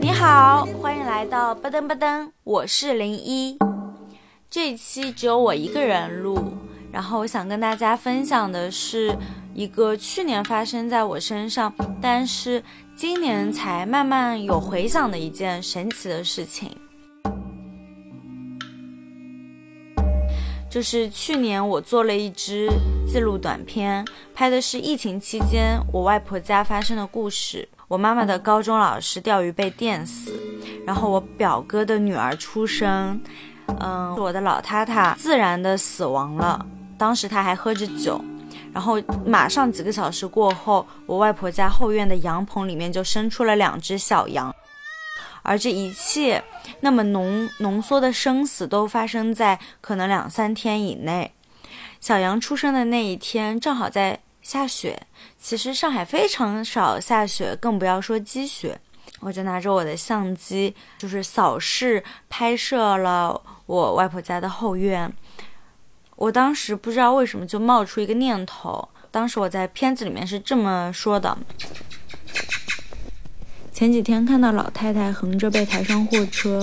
你好，欢迎来到吧噔吧噔，我是零一。这期只有我一个人录，然后我想跟大家分享的是一个去年发生在我身上，但是今年才慢慢有回响的一件神奇的事情。就是去年我做了一支记录短片，拍的是疫情期间我外婆家发生的故事。我妈妈的高中老师钓鱼被电死，然后我表哥的女儿出生，嗯，我的老太太自然的死亡了。当时她还喝着酒，然后马上几个小时过后，我外婆家后院的羊棚里面就生出了两只小羊。而这一切那么浓浓缩的生死，都发生在可能两三天以内。小羊出生的那一天，正好在下雪。其实上海非常少下雪，更不要说积雪。我就拿着我的相机，就是扫视拍摄了我外婆家的后院。我当时不知道为什么就冒出一个念头，当时我在片子里面是这么说的。前几天看到老太太横着被抬上货车，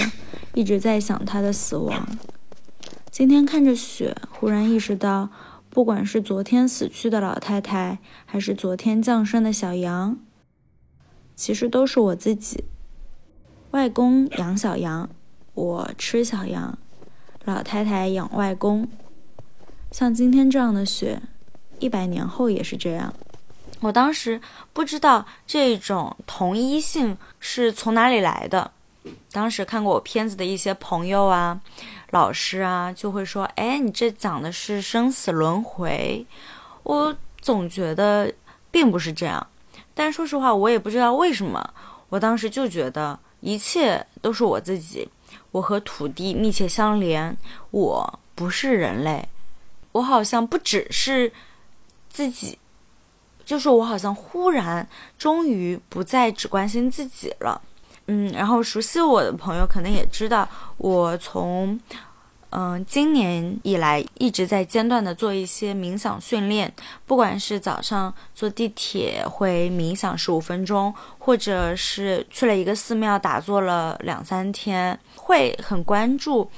一直在想她的死亡。今天看着雪，忽然意识到，不管是昨天死去的老太太，还是昨天降生的小羊，其实都是我自己。外公养小羊，我吃小羊，老太太养外公。像今天这样的雪，一百年后也是这样。我当时不知道这种同一性是从哪里来的。当时看过我片子的一些朋友啊、老师啊，就会说：“哎，你这讲的是生死轮回。”我总觉得并不是这样。但说实话，我也不知道为什么。我当时就觉得一切都是我自己，我和土地密切相连，我不是人类，我好像不只是自己。就是我好像忽然终于不再只关心自己了，嗯，然后熟悉我的朋友可能也知道，我从嗯今年以来一直在间断的做一些冥想训练，不管是早上坐地铁会冥想十五分钟，或者是去了一个寺庙打坐了两三天，会很关注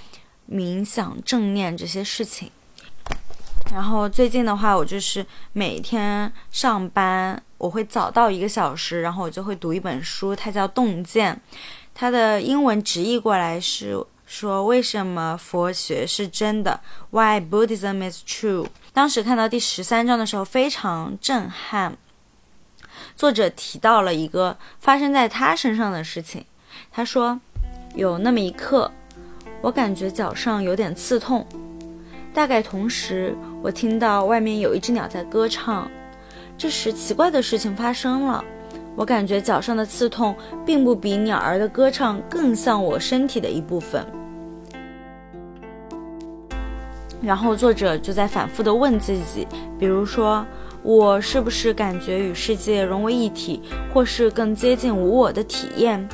冥想正念这些事情。然后最近的话，我就是每天上班，我会早到一个小时，然后我就会读一本书，它叫《洞见》，它的英文直译过来是说为什么佛学是真的，Why Buddhism is true。当时看到第十三章的时候非常震撼，作者提到了一个发生在他身上的事情，他说有那么一刻，我感觉脚上有点刺痛。大概同时，我听到外面有一只鸟在歌唱。这时，奇怪的事情发生了，我感觉脚上的刺痛并不比鸟儿的歌唱更像我身体的一部分。然后，作者就在反复的问自己，比如说，我是不是感觉与世界融为一体，或是更接近无我的体验？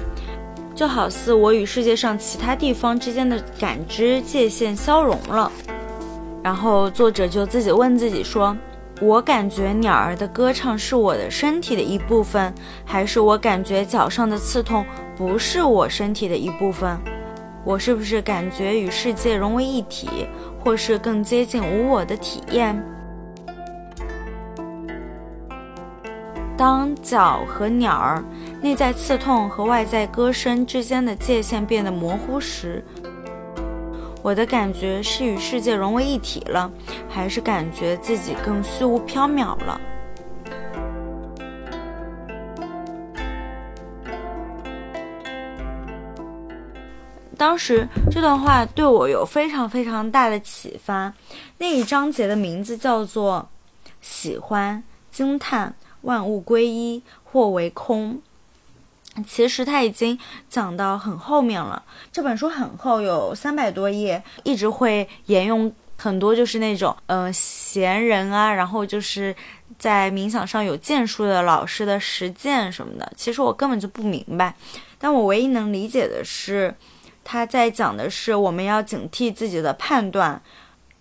就好似我与世界上其他地方之间的感知界限消融了。然后作者就自己问自己说：“我感觉鸟儿的歌唱是我的身体的一部分，还是我感觉脚上的刺痛不是我身体的一部分？我是不是感觉与世界融为一体，或是更接近无我的体验？”当脚和鸟儿内在刺痛和外在歌声之间的界限变得模糊时，我的感觉是与世界融为一体了，还是感觉自己更虚无缥缈了？当时这段话对我有非常非常大的启发。那一章节的名字叫做“喜欢惊叹万物归一或为空”。其实他已经讲到很后面了。这本书很厚，有三百多页，一直会沿用很多就是那种嗯闲人啊，然后就是在冥想上有建树的老师的实践什么的。其实我根本就不明白，但我唯一能理解的是，他在讲的是我们要警惕自己的判断，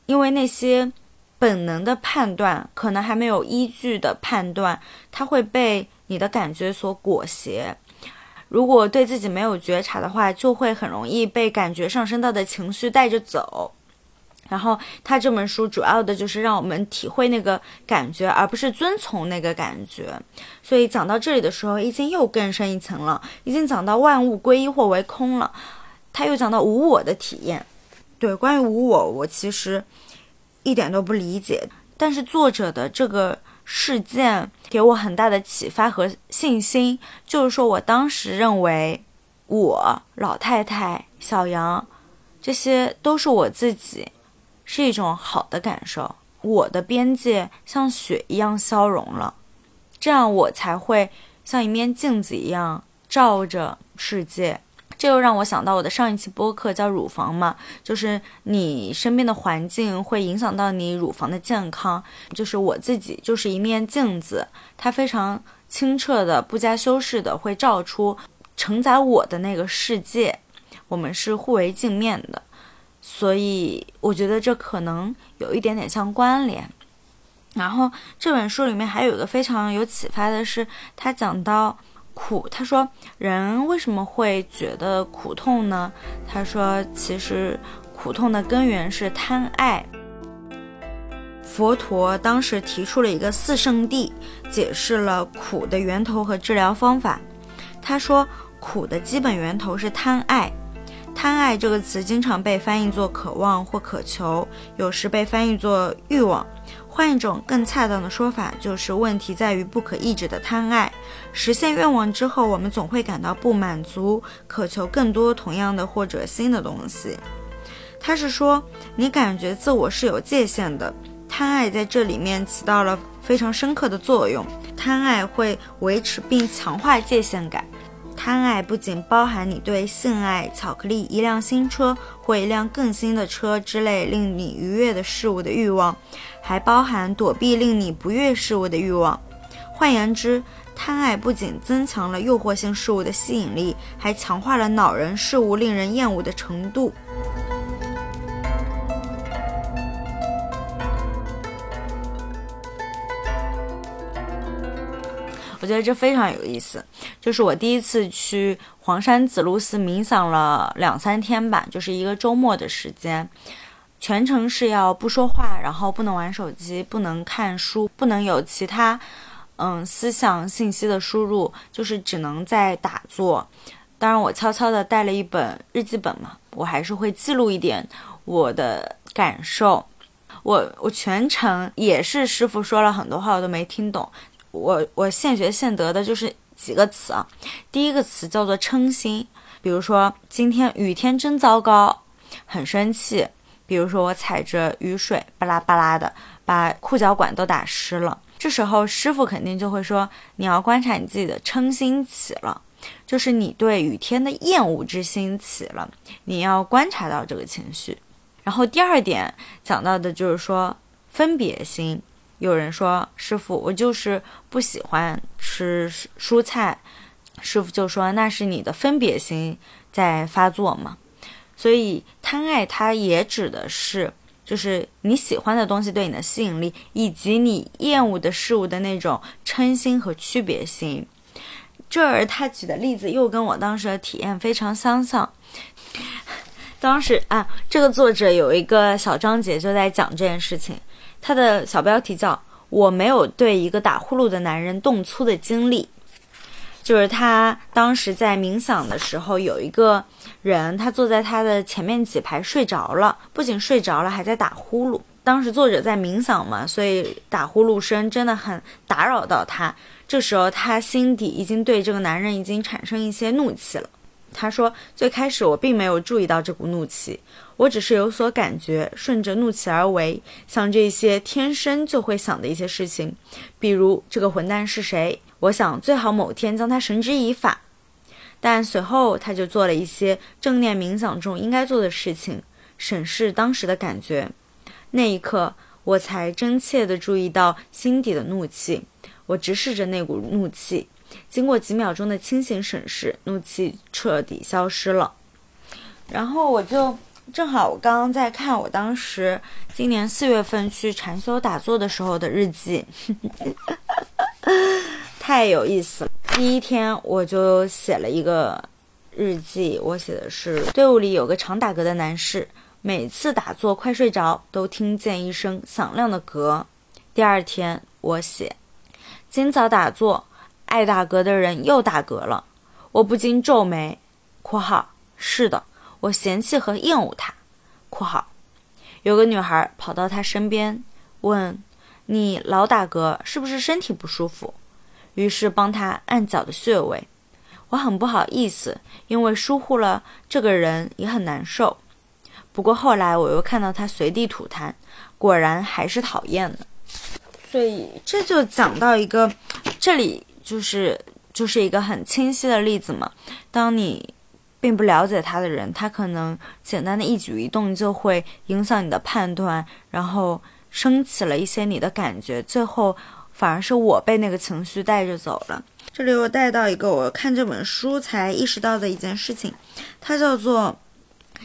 因为那些本能的判断，可能还没有依据的判断，它会被你的感觉所裹挟。如果对自己没有觉察的话，就会很容易被感觉上升到的情绪带着走。然后他这本书主要的就是让我们体会那个感觉，而不是遵从那个感觉。所以讲到这里的时候，已经又更深一层了，已经讲到万物归一或为空了。他又讲到无我的体验。对，关于无我，我其实一点都不理解。但是作者的这个事件给我很大的启发和信心，就是说我当时认为我老太太小杨这些都是我自己。是一种好的感受，我的边界像雪一样消融了，这样我才会像一面镜子一样照着世界。这又让我想到我的上一期播客叫乳房嘛，就是你身边的环境会影响到你乳房的健康。就是我自己就是一面镜子，它非常清澈的、不加修饰的，会照出承载我的那个世界。我们是互为镜面的。所以我觉得这可能有一点点相关联。然后这本书里面还有一个非常有启发的是，他讲到苦，他说人为什么会觉得苦痛呢？他说其实苦痛的根源是贪爱。佛陀当时提出了一个四圣谛，解释了苦的源头和治疗方法。他说苦的基本源头是贪爱。贪爱这个词经常被翻译作渴望或渴求，有时被翻译作欲望。换一种更恰当的说法，就是问题在于不可抑制的贪爱。实现愿望之后，我们总会感到不满足，渴求更多同样的或者新的东西。他是说，你感觉自我是有界限的，贪爱在这里面起到了非常深刻的作用。贪爱会维持并强化界限感。贪爱不仅包含你对性爱、巧克力、一辆新车或一辆更新的车之类令你愉悦的事物的欲望，还包含躲避令你不悦事物的欲望。换言之，贪爱不仅增强了诱惑性事物的吸引力，还强化了恼人事物令人厌恶的程度。我觉得这非常有意思，就是我第一次去黄山紫露寺冥想了两三天吧，就是一个周末的时间，全程是要不说话，然后不能玩手机，不能看书，不能有其他嗯思想信息的输入，就是只能在打坐。当然，我悄悄的带了一本日记本嘛，我还是会记录一点我的感受。我我全程也是师傅说了很多话，我都没听懂。我我现学现得的就是几个词啊，第一个词叫做称心，比如说今天雨天真糟糕，很生气。比如说我踩着雨水巴拉巴拉的，把裤脚管都打湿了，这时候师傅肯定就会说，你要观察你自己的称心起了，就是你对雨天的厌恶之心起了，你要观察到这个情绪。然后第二点讲到的就是说分别心。有人说：“师傅，我就是不喜欢吃蔬菜。”师傅就说：“那是你的分别心在发作嘛。”所以贪爱它也指的是，就是你喜欢的东西对你的吸引力，以及你厌恶的事物的那种嗔心和区别心。这儿他举的例子又跟我当时的体验非常相像。当时啊，这个作者有一个小章节就在讲这件事情。他的小标题叫“我没有对一个打呼噜的男人动粗的经历”，就是他当时在冥想的时候，有一个人他坐在他的前面几排睡着了，不仅睡着了，还在打呼噜。当时作者在冥想嘛，所以打呼噜声真的很打扰到他。这时候他心底已经对这个男人已经产生一些怒气了。他说：“最开始我并没有注意到这股怒气。”我只是有所感觉，顺着怒气而为，像这些天生就会想的一些事情，比如这个混蛋是谁？我想最好某天将他绳之以法。但随后他就做了一些正念冥想中应该做的事情，审视当时的感觉。那一刻，我才真切地注意到心底的怒气。我直视着那股怒气，经过几秒钟的清醒审视，怒气彻底消失了。然后我就。正好我刚刚在看我当时今年四月份去禅修打坐的时候的日记，太有意思了。第一天我就写了一个日记，我写的是队伍里有个常打嗝的男士，每次打坐快睡着都听见一声响亮的嗝。第二天我写，今早打坐，爱打嗝的人又打嗝了，我不禁皱眉。（括号是的。）我嫌弃和厌恶他。（括号）有个女孩跑到他身边，问：“你老打嗝，是不是身体不舒服？”于是帮他按脚的穴位。我很不好意思，因为疏忽了这个人也很难受。不过后来我又看到他随地吐痰，果然还是讨厌的。所以这就讲到一个，这里就是就是一个很清晰的例子嘛。当你并不了解他的人，他可能简单的一举一动就会影响你的判断，然后升起了一些你的感觉，最后反而是我被那个情绪带着走了。这里我带到一个我看这本书才意识到的一件事情，它叫做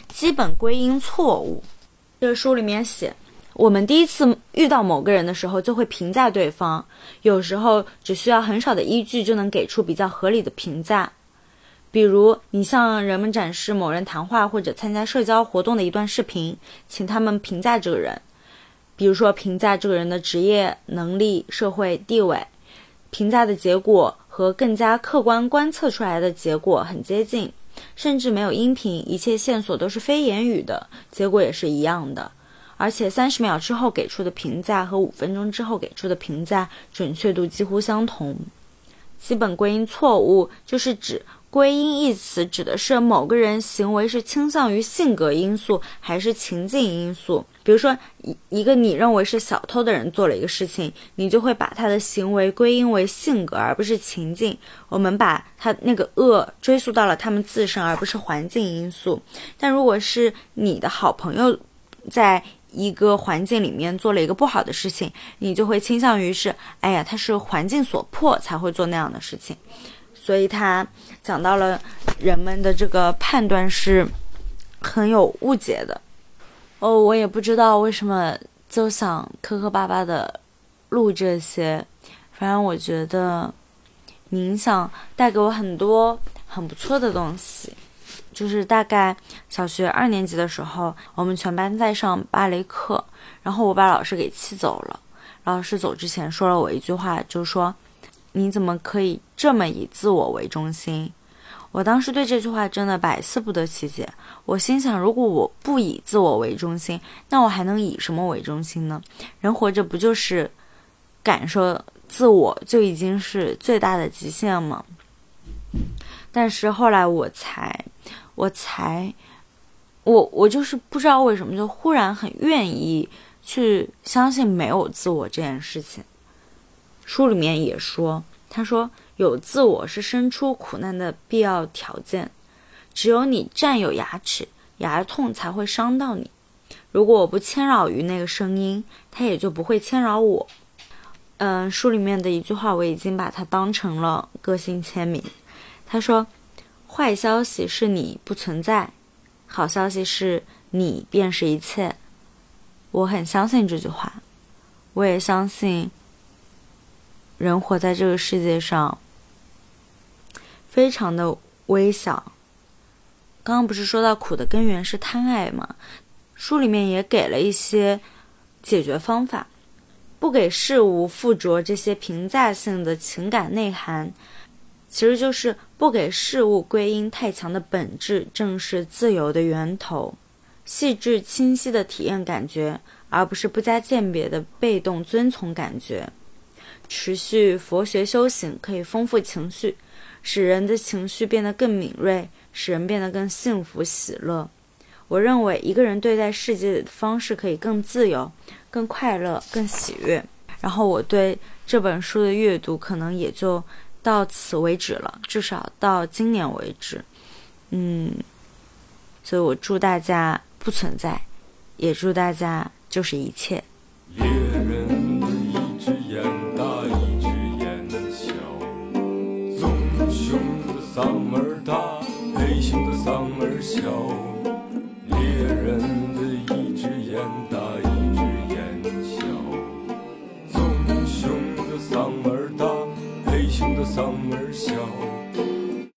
基本归因错误。这个书里面写，我们第一次遇到某个人的时候就会评价对方，有时候只需要很少的依据就能给出比较合理的评价。比如，你向人们展示某人谈话或者参加社交活动的一段视频，请他们评价这个人。比如说，评价这个人的职业能力、社会地位。评价的结果和更加客观观测出来的结果很接近，甚至没有音频，一切线索都是非言语的，结果也是一样的。而且，三十秒之后给出的评价和五分钟之后给出的评价准确度几乎相同。基本归因错误就是指。归因一词指的是某个人行为是倾向于性格因素还是情境因素。比如说，一一个你认为是小偷的人做了一个事情，你就会把他的行为归因为性格而不是情境。我们把他那个恶追溯到了他们自身而不是环境因素。但如果是你的好朋友，在一个环境里面做了一个不好的事情，你就会倾向于是，哎呀，他是环境所迫才会做那样的事情。所以他讲到了人们的这个判断是很有误解的哦，我也不知道为什么就想磕磕巴巴的录这些，反正我觉得冥想带给我很多很不错的东西。就是大概小学二年级的时候，我们全班在上芭蕾课，然后我把老师给气走了。老师走之前说了我一句话，就说。你怎么可以这么以自我为中心？我当时对这句话真的百思不得其解。我心想，如果我不以自我为中心，那我还能以什么为中心呢？人活着不就是感受自我就已经是最大的极限吗？但是后来我才，我才，我我就是不知道为什么，就忽然很愿意去相信没有自我这件事情。书里面也说，他说有自我是生出苦难的必要条件，只有你占有牙齿，牙痛才会伤到你。如果我不牵扰于那个声音，它也就不会牵扰我。嗯，书里面的一句话，我已经把它当成了个性签名。他说：“坏消息是你不存在，好消息是你便是一切。”我很相信这句话，我也相信。人活在这个世界上，非常的微小。刚刚不是说到苦的根源是贪爱吗？书里面也给了一些解决方法，不给事物附着这些评价性的情感内涵，其实就是不给事物归因太强的本质，正是自由的源头。细致清晰的体验感觉，而不是不加鉴别的被动遵从感觉。持续佛学修行可以丰富情绪，使人的情绪变得更敏锐，使人变得更幸福喜乐。我认为一个人对待世界的方式可以更自由、更快乐、更喜悦。然后我对这本书的阅读可能也就到此为止了，至少到今年为止。嗯，所以我祝大家不存在，也祝大家就是一切。猎人的一只眼大，一只眼小，棕熊的嗓门大，黑熊的嗓门小，猎人嗓门小。